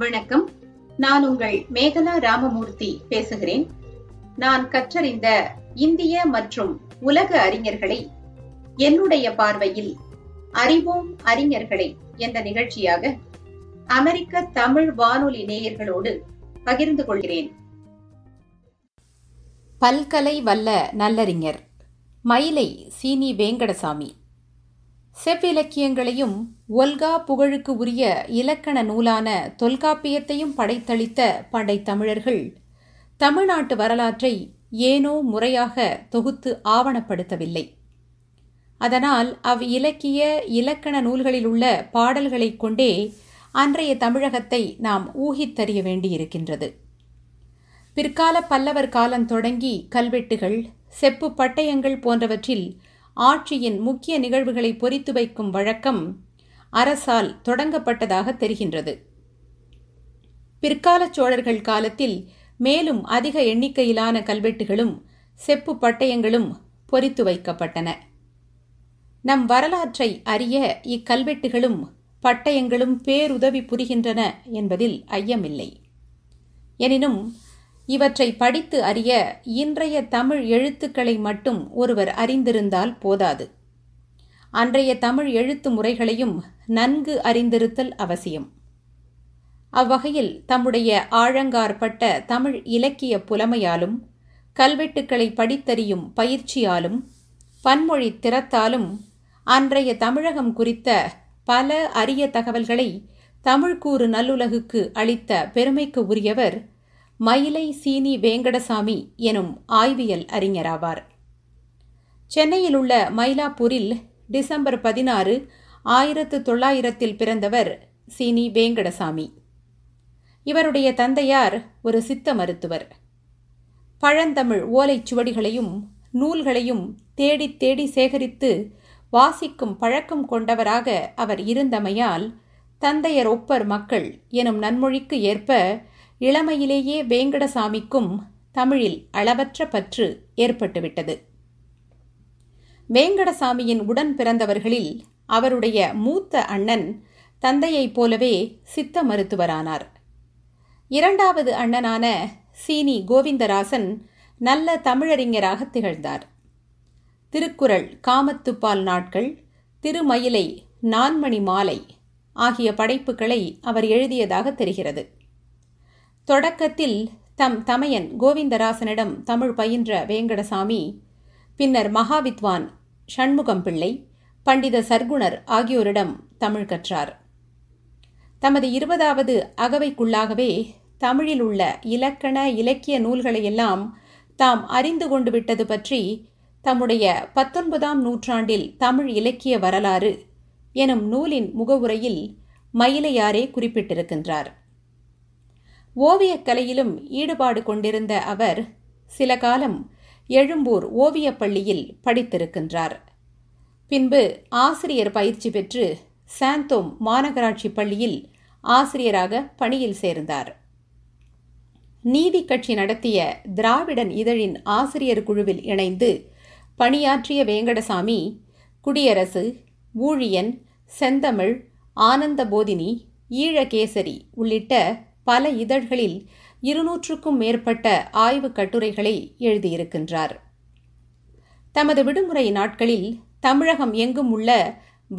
வணக்கம். நான் உங்கள் மேகலா ராமமூர்த்தி பேசுகிறேன். நான் கற்றறிந்த இந்திய மற்றும் உலக அறிஞர்களை என்னுடைய பார்வையில் அறிவோம் அறிஞர்களை என்ற நிகழ்ச்சியாக அமெரிக்க தமிழ் வானொலி நேயர்களோடு பகிர்ந்து கொள்கிறேன். பல்கலை வல்ல நல்லறிஞர் மயிலை சீனி வேங்கடசாமி. செவ்விலக்கியங்களையும் ஒல்கா புகழுக்கு உரிய இலக்கண நூலான தொல்காப்பியத்தையும் படைத்தளித்த படைத்தமிழர்கள் தமிழ்நாட்டு வரலாற்றை ஏனோ முறையாக தொகுத்து ஆவணப்படுத்தவில்லை. அதனால் அவ் இலக்கிய இலக்கண நூல்களில் உள்ள பாடல்களைக் கொண்டே அன்றைய தமிழகத்தை நாம் ஊகித்தறிய வேண்டியிருக்கின்றது. பிற்கால பல்லவர் காலம் தொடங்கி கல்வெட்டுகள் செப்பு பட்டயங்கள் போன்றவற்றில் ஆட்சியின் முக்கிய நிகழ்வுகளை பொறித்து வைக்கும் வழக்கம் அரசால் தொடங்கப்பட்டதாக தெரிகின்றது. பிற்காலச் சோழர்கள் காலத்தில் மேலும் அதிக எண்ணிக்கையிலான கல்வெட்டுகளும் செப்பு பட்டயங்களும் பொறித்து வைக்கப்பட்டன. நம் வரலாற்றை அறிய இக்கல்வெட்டுகளும் பட்டயங்களும் பேருதவி புரிகின்றன என்பதில் ஐயமில்லை. எனினும் இவற்றை படித்து அறிய இன்றைய தமிழ் எழுத்துக்களை மட்டும் ஒருவர் அறிந்திருந்தால் போதாது. அன்றைய தமிழ் எழுத்து முறைகளையும் நன்கு அறிந்திருத்தல் அவசியம். அவ்வகையில் தம்முடைய ஆழங்காற்பட்ட தமிழ் இலக்கிய புலமையாலும் கல்வெட்டுக்களை படித்தறியும் பயிற்சியாலும் பன்மொழி திறத்தாலும் அன்றைய தமிழகம் குறித்த பல அரிய தகவல்களை தமிழ்கூறு நல்லுலகுக்கு அளித்த பெருமைக்கு உரியவர் மயிலை சீனி வேங்கடசாமி எனும் ஆய்வியல் அறிஞராவார். சென்னையில் உள்ள மயிலாப்பூரில் டிசம்பர் பதினாறு ஆயிரத்து தொள்ளாயிரத்தில் பிறந்தவர் சீனி வேங்கடசாமி. இவருடைய தந்தையார் ஒரு சித்த மருத்துவர். பழந்தமிழ் ஓலைச் சுவடிகளையும் நூல்களையும் தேடி தேடி சேகரித்து வாசிக்கும் பழக்கம் கொண்டவராக அவர் இருந்தமையால் தந்தையர் ஒப்பர் மக்கள் எனும் நன்மொழிக்கு ஏற்ப இளமையிலேயே வேங்கடசாமிக்கும் தமிழில் அளவற்ற பற்று ஏற்பட்டுவிட்டது. வேங்கடசாமியின் உடன் பிறந்தவர்களில் அவருடைய மூத்த அண்ணன் தந்தையைப் போலவே சித்த மருத்துவரானார். இரண்டாவது அண்ணனான சீனி கோவிந்தராசன் நல்ல தமிழறிஞராக திகழ்ந்தார். திருக்குறள் காமத்துப்பால் நாட்கள் திருமயிலை நான்மணி மாலை ஆகிய படைப்புகளை அவர் எழுதியதாக தெரிகிறது. தொடக்கத்தில் தம் தமையன் கோவிந்தராசனிடம் தமிழ் பயின்ற வேங்கடசாமி பின்னர் மகாவித்வான் ஷண்முகம் பிள்ளை பண்டித சர்க்குணர் ஆகியோரிடம் தமிழ் கற்றார். தமது இருபதாவது அகவைக்குள்ளாகவே தமிழில் உள்ள இலக்கண இலக்கிய நூல்களையெல்லாம் தாம் அறிந்து கொண்டு விட்டது பற்றி தம்முடைய பத்தொன்பதாம் நூற்றாண்டில் தமிழ் இலக்கிய வரலாறு எனும் நூலின் முகவுரையில் மயிலையாரே குறிப்பிட்டிருக்கின்றார். ஓவியக் கலையிலும் ஈடுபாடு கொண்டிருந்த அவர் சில காலம் எழும்பூர் ஓவியப் பள்ளியில் படித்திருக்கின்றார். பின்பு ஆசிரியர் பயிற்சி பெற்று சாந்தோம் மாநகராட்சி பள்ளியில் ஆசிரியராக பணியில் சேர்ந்தார். நீதி கட்சி நடத்திய திராவிடன் இதழின் ஆசிரியர் குழுவில் இணைந்து பணியாற்றிய வேங்கடசாமி குடியரசு ஊழியன் செந்தமிழ் ஆனந்த போதினி ஈழகேசரி உள்ளிட்ட பல இதழ்களில் இருநூற்றுக்கும் மேற்பட்ட ஆய்வுக் கட்டுரைகளை எழுதியிருக்கின்றார். தமது விடுமுறை நாட்களில் தமிழகம் எங்கும் உள்ள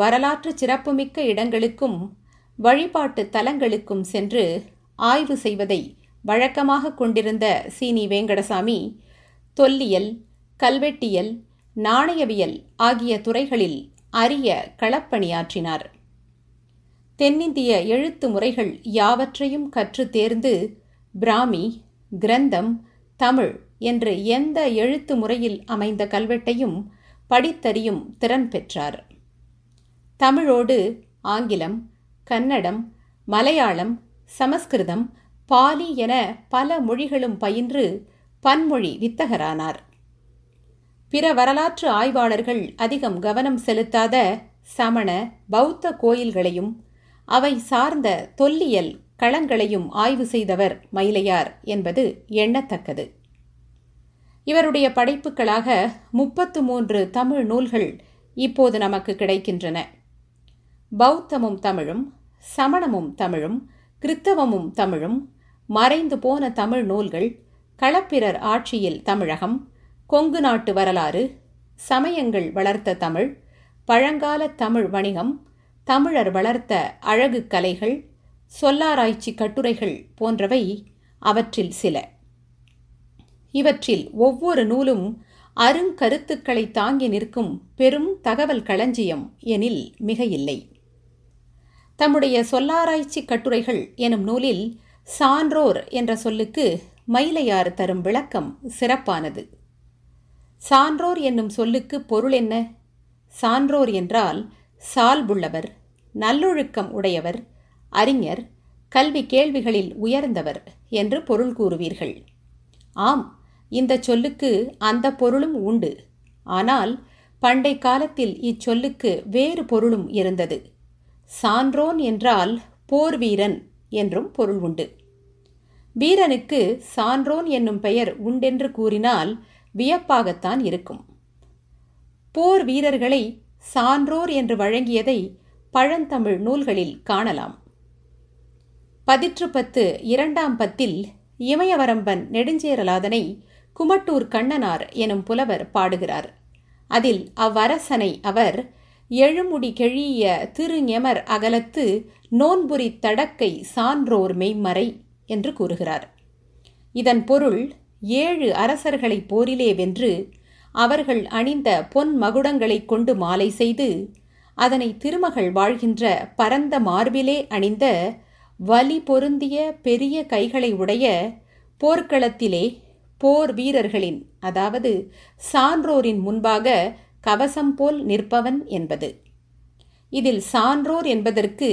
வரலாற்று சிறப்புமிக்க இடங்களுக்கும் வழிபாட்டு தலங்களுக்கும் சென்று ஆய்வு செய்வதை வழக்கமாக கொண்டிருந்த சீனி வேங்கடசாமி தொல்லியல் கல்வெட்டியல் நாணயவியல் ஆகிய துறைகளில் அரிய களப்பணியாற்றினார். தென்னிந்திய எழுத்து முறைகள் யாவற்றையும் கற்று தேர்ந்து பிராமி கிரந்தம் தமிழ் என்று எந்த எழுத்து முறையில் அமைந்த கல்வெட்டையும் படித்தறியும் திறன் பெற்றார். தமிழோடு ஆங்கிலம் கன்னடம் மலையாளம் சமஸ்கிருதம் பாலி என பல மொழிகளும் பயின்று பன்மொழி வித்தகரானார். பிற வரலாற்று ஆய்வாளர்கள் அதிகம் கவனம் செலுத்தாத சமண பௌத்த கோயில்களையும் அவை சார்ந்த தொல்லியல் களங்களையும் ஆய்வு செய்தவர் மயிலையார் என்பது எண்ணத்தக்கது. இவருடைய படைப்புகளாக முப்பத்து மூன்று தமிழ் நூல்கள் இப்போது நமக்கு கிடைக்கின்றன. பௌத்தமும் தமிழும் சமணமும் தமிழும் கிறித்தவமும் தமிழும் மறைந்து போன தமிழ் நூல்கள் களப்பிரர் ஆட்சியில் தமிழகம் கொங்கு நாட்டு வரலாறு சமயங்கள் வளர்த்த தமிழ் பழங்கால தமிழ் வணிகம் தமிழர் வளர்த்த அழகு கலைகள் சொல்லாராய்ச்சி கட்டுரைகள் போன்றவை அவற்றில் சில. இவற்றில் ஒவ்வொரு நூலும் அருங்கருத்துக்களை தாங்கி நிற்கும் பெரும் தகவல் களஞ்சியம் எனில் மிக இல்லை தம்முடைய சொல்லாராய்ச்சி கட்டுரைகள் எனும் நூலில் சான்றோர் என்ற சொல்லுக்கு மயிலையார் தரும் விளக்கம் சிறப்பானது. சான்றோர் என்னும் சொல்லுக்கு பொருள் என்ன? சான்றோர் என்றால் சால்புள்ளவர் நல்லொழுக்கம் உடையவர் அறிஞர் கல்வி கேள்விகளில் உயர்ந்தவர் என்று பொருள் கூறுவீர்கள். ஆம் இந்த சொல்லுக்கு அந்த பொருளும் உண்டு. ஆனால் பண்டை காலத்தில் இச்சொல்லுக்கு வேறு பொருளும் இருந்தது. சான்றோன் என்றால் போர் வீரன் என்றும் பொருள் உண்டு. வீரனுக்கு சான்றோன் என்னும் பெயர் உண்டென்று கூறினால் வியப்பாகத்தான் இருக்கும். போர் வீரர்களை சான்றோர் என்று வழங்கியதை பழந்தமிழ் நூல்களில் காணலாம். பதிற்று பத்து இரண்டாம் பத்தில் இமயவரம்பன் நெடுஞ்சேரலாதனை குமட்டூர் கண்ணனார் எனும் புலவர் பாடுகிறார். அதில் அவ்வரசனை அவர் எழுமுடி கெழிய திருஞெமர் அகலத்து நோன்புரி தடக்கை சான்றோர் மெய்மறை என்று கூறுகிறார். இதன் பொருள் ஏழு அரசர்களை போரிலே வென்று அவர்கள் அணிந்த பொன் மகுடங்களைக் கொண்டு மாலை செய்து அதனை திருமகள் வாழ்கின்ற பரந்த மார்பிலே அணிந்த வலி பொருந்திய பெரிய கைகளை உடைய போர்க்களத்திலே போர் வீரர்களின் அதாவது சான்றோரின் முன்பாக கவசம் போல் நிற்பவன் என்பது. இதில் சான்றோர் என்பதற்கு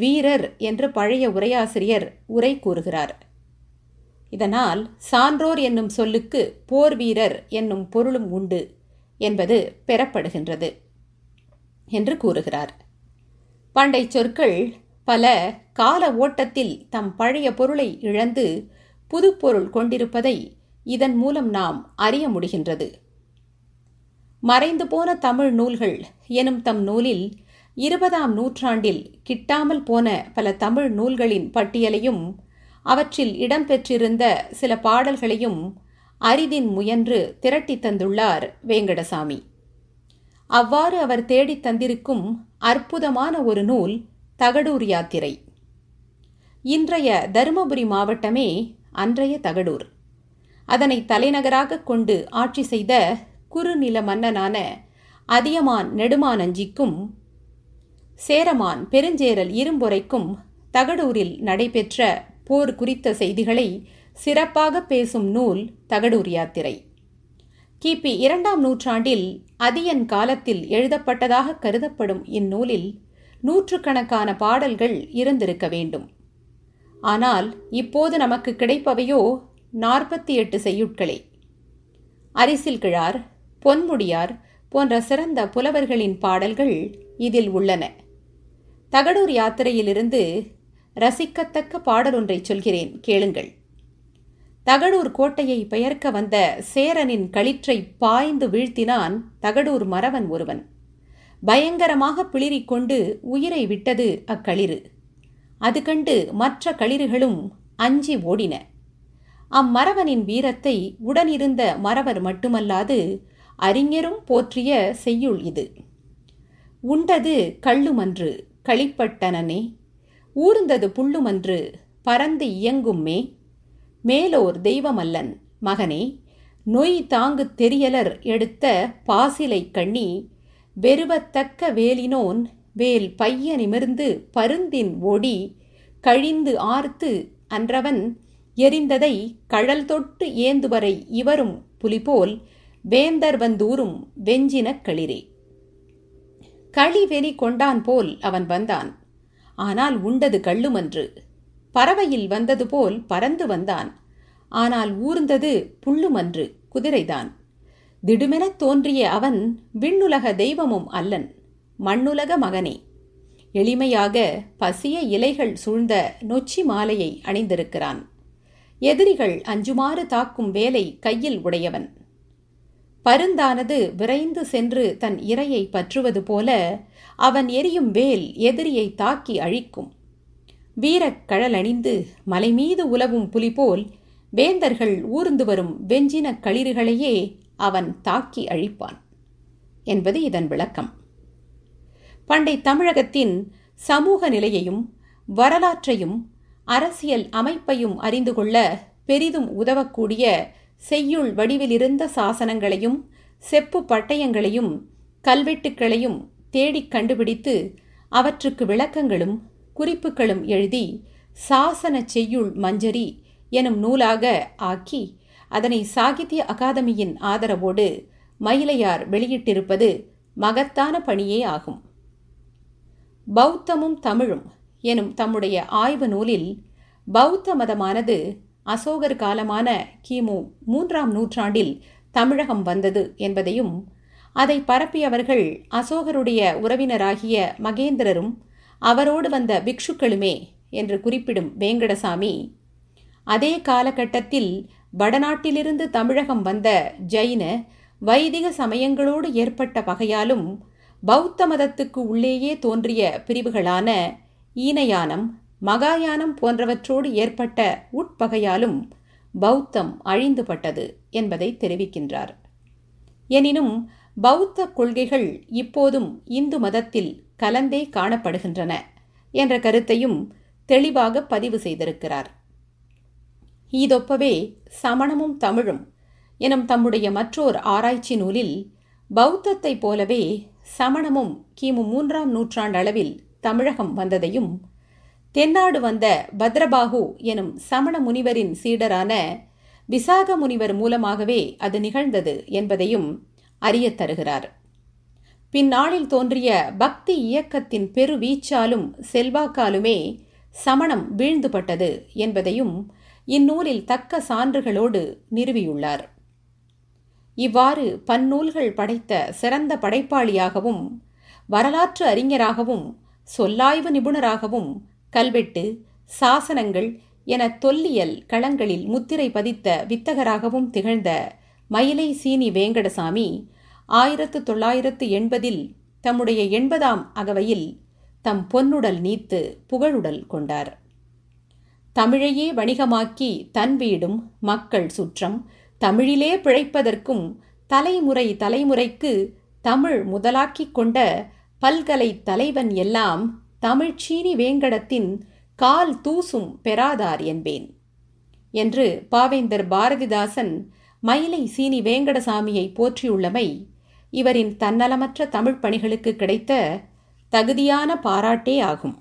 வீரர் என்று பழைய உரையாசிரியர் உரை கூறுகிறார். இதனால் சான்றோர் என்னும் சொல்லுக்கு போர் வீரர் என்னும் பொருளும் உண்டு என்பது பெறப்படுகின்றது. என்று கூறுகிறார். பண்டை சொற்கள் பல கால ஓட்டத்தில் தம் பழைய பொருளை இழந்து புதுப்பொருள் கொண்டிருப்பதை இதன் மூலம் நாம் அறிய முடிகின்றது. மறைந்து போன தமிழ் நூல்கள் எனும் தம் நூலில் இருபதாம் நூற்றாண்டில் கிட்டாமல் போன பல தமிழ் நூல்களின் பட்டியலையும் அவற்றில் இடம்பெற்றிருந்த சில பாடல்களையும் அரிதின் முயன்று திரட்டி தந்துள்ளார் வேங்கடசாமி. அவ்வாறு அவர் தேடித் தந்திருக்கும் அற்புதமான ஒரு நூல் தகடூர் யாத்திரை. இன்றைய தருமபுரி மாவட்டமே அன்றைய தகடூர். அதனை தலைநகராக கொண்டு ஆட்சி செய்த குறுநில மன்னனான அதியமான் நெடுமானஞ்சிக்கும் சேரமான் பெருஞ்சேரல் இரும்பொறைக்கும் தகடூரில் நடைபெற்ற போர் குறித்த செய்திகளை சிறப்பாக பேசும் நூல் தகடூர் யாத்திரை. கிபி இரண்டாம் நூற்றாண்டில் அதியன் காலத்தில் எழுதப்பட்டதாக கருதப்படும் இந்நூலில் நூற்றுக்கணக்கான பாடல்கள் இருந்திருக்க வேண்டும். ஆனால் இப்போது நமக்கு கிடைப்பவையோ நாற்பத்தி எட்டு செய்யுட்களே. அரிசில் கிழார் பொன்முடியார் போன்ற சிறந்த புலவர்களின் பாடல்கள் இதில் உள்ளன. தகடூர் யாத்திரையிலிருந்து ரசிக்கத்தக்க பாடல் ஒன்றை சொல்கிறேன் கேளுங்கள். தகடூர் கோட்டையை பெயர்க்க வந்த சேரனின் களிற்றை பாய்ந்து வீழ்த்தினான் தகடூர் மறவன் ஒருவன். பயங்கரமாக பிளிரிக்கொண்டு உயிரை விட்டது அக்களிறு. அது கண்டு மற்ற களிறுகளும் அஞ்சி ஓடின. அம்மறவனின் வீரத்தை உடனிருந்த மறவர் மட்டுமல்லாது அறிஞரும் போற்றிய செய்யுள் இது. உண்டது கள்ளுமன்று களிப்பட்டனனே ஊர்ந்தது புள்ளுமன்று பறந்து இயங்கும்மே. மேலோர் தெய்வமல்லன். மகனே நொய் தாங்கு தெரியலர் எடுத்த பாசிலை கண்ணி வெறுவத்தக்க வேலினோன் வேல் பைய நிமிர்ந்து பருந்தின் ஒடி கழிந்து ஆர்த்து அன்றவன் எரிந்ததை கழல் தொட்டு ஏந்துவரை இவரும் புலிபோல் வேந்தர் வந்தூரும் வெஞ்சினக் களிரே. களி வெறி கொண்டான் போல் அவன் வந்தான். ஆனால் உண்டது கள்ளுமன்று. பறவையில் வந்தது போல் பறந்து வந்தான். ஆனால் ஊர்ந்தது புல்லுமன்று குதிரைதான். திடுமெனத் தோன்றிய அவன் விண்ணுலக தெய்வமும் அல்லன் மண்ணுலக மகனே. எளிமையாக பசிய இலைகள் சூழ்ந்த நொச்சி மாலையை அணிந்திருக்கிறான். எதிரிகள் அஞ்சுமாறு தாக்கும் வேலை கையில் உடையவன். பருந்தானது விரைந்து சென்று தன் இரையை பற்றுவது போல அவன் எரியும் வேல் எதிரியை தாக்கி அழிக்கும். வீரக் கழலணிந்து உலவும் புலி போல் வேந்தர்கள் ஊர்ந்து வரும் வெஞ்சின களிறுகளையே அவன் தாக்கி அழிப்பான் என்பது இதன் விளக்கம். பண்டை தமிழகத்தின் சமூக நிலையையும் வரலாற்றையும் அரசியல் அமைப்பையும் அறிந்து கொள்ள பெரிதும் உதவக்கூடிய செய்யுள் வடிவிலிருந்த சாசனங்களையும் செப்பு பட்டயங்களையும் கல்வெட்டுக்களையும் தேடிக் கண்டுபிடித்து அவற்றுக்கு விளக்கங்களும் குறிப்புகளும் எழுதி சாசன செய்யுள் மஞ்சரி எனும் நூலாக ஆக்கி அதனை சாகித்ய அகாதமியின் ஆதரவோடு மயிலையார் வெளியிட்டிருப்பது மகத்தான பணியே ஆகும். பௌத்தமும் தமிழும் எனும் தம்முடைய ஆய்வு நூலில் பௌத்த மதமானது அசோகர் காலமான கிமு மூன்றாம் நூற்றாண்டில் தமிழகம் வந்தது என்பதையும் அதை பரப்பியவர்கள் அசோகருடைய உறவினராகிய மகேந்திரரும் அவரோடு வந்த பிக்ஷுக்களுமே என்று குறிப்பிடும் வேங்கடசாமி அதே காலகட்டத்தில் வடநாட்டிலிருந்து தமிழகம் வந்த ஜைன வைதிக சமயங்களோடு ஏற்பட்ட பகையாலும் பௌத்த மதத்துக்கு உள்ளேயே தோன்றிய பிரிவுகளான ஈனயானம் மகாயானம் போன்றவற்றோடு ஏற்பட்ட உட்பகையாலும் பௌத்தம் அழிந்துபட்டது என்பதை தெரிவிக்கின்றார். எனினும் பௌத்த கொள்கைகள் இப்போதும் இந்து மதத்தில் கலந்தே காணப்படுகின்றன என்ற கருத்தையும் தெளிவாக பதிவு செய்திருக்கிறார். இதொப்பவே சமணமும் தமிழும் எனும் தம்முடைய மற்றோர் ஆராய்ச்சி நூலில் பௌத்தத்தைப் போலவே சமணமும் கிமு மூன்றாம் நூற்றாண்டளவில் தமிழகம் வந்ததையும் தென்னாடு வந்த பத்ரபாகு எனும் சமண முனிவரின் சீடரான விசாக முனிவர் மூலமாகவே அது நிகழ்ந்தது என்பதையும் அறியத் தருகிறார் பின்னாளில் தோன்றிய பக்தி இயக்கத்தின் பெருவீச்சாலும் செல்வாக்காலுமே சமணம் வீழ்ந்துபட்டது என்பதையும் இந்நூலில் தக்க சான்றுகளோடு நிறுவியுள்ளார். இவ்வாறு பன்னூல்கள் படைத்த சிறந்த படைப்பாளியாகவும் வரலாற்று அறிஞராகவும் சொல்லாய்வு நிபுணராகவும் கல்வெட்டு சாசனங்கள் என தொல்லியல் களங்களில் முத்திரை பதித்த வித்தகராகவும் திகழ்ந்த மயிலை சீனி வேங்கடசாமி ஆயிரத்து தொள்ளாயிரத்து எண்பதில் தம்முடைய எண்பதாம் அகவையில் தம் பொன்னுடல் நீத்து புகழுடல் கொண்டார். தமிழையே வணிகமாக்கி தன் வீடும் மக்கள் சுற்றம் தமிழிலே பிழைப்பதற்கும் தலைமுறை தலைமுறைக்கு தமிழ் முதலாக்கிக் கொண்ட பல்கலை தலைவன் எல்லாம் தமிழ்ச்சீனி வேங்கடத்தின் கால் தூசும் பெறாதார் என்பேன் என்று பாவேந்தர் பாரதிதாசன் மயிலை சீனி வேங்கடசாமியை போற்றியுள்ளமை இவரின் தன்னலமற்ற தமிழ் பணிகளுக்கு கிடைத்த தகுதியான பாராட்டே ஆகும்.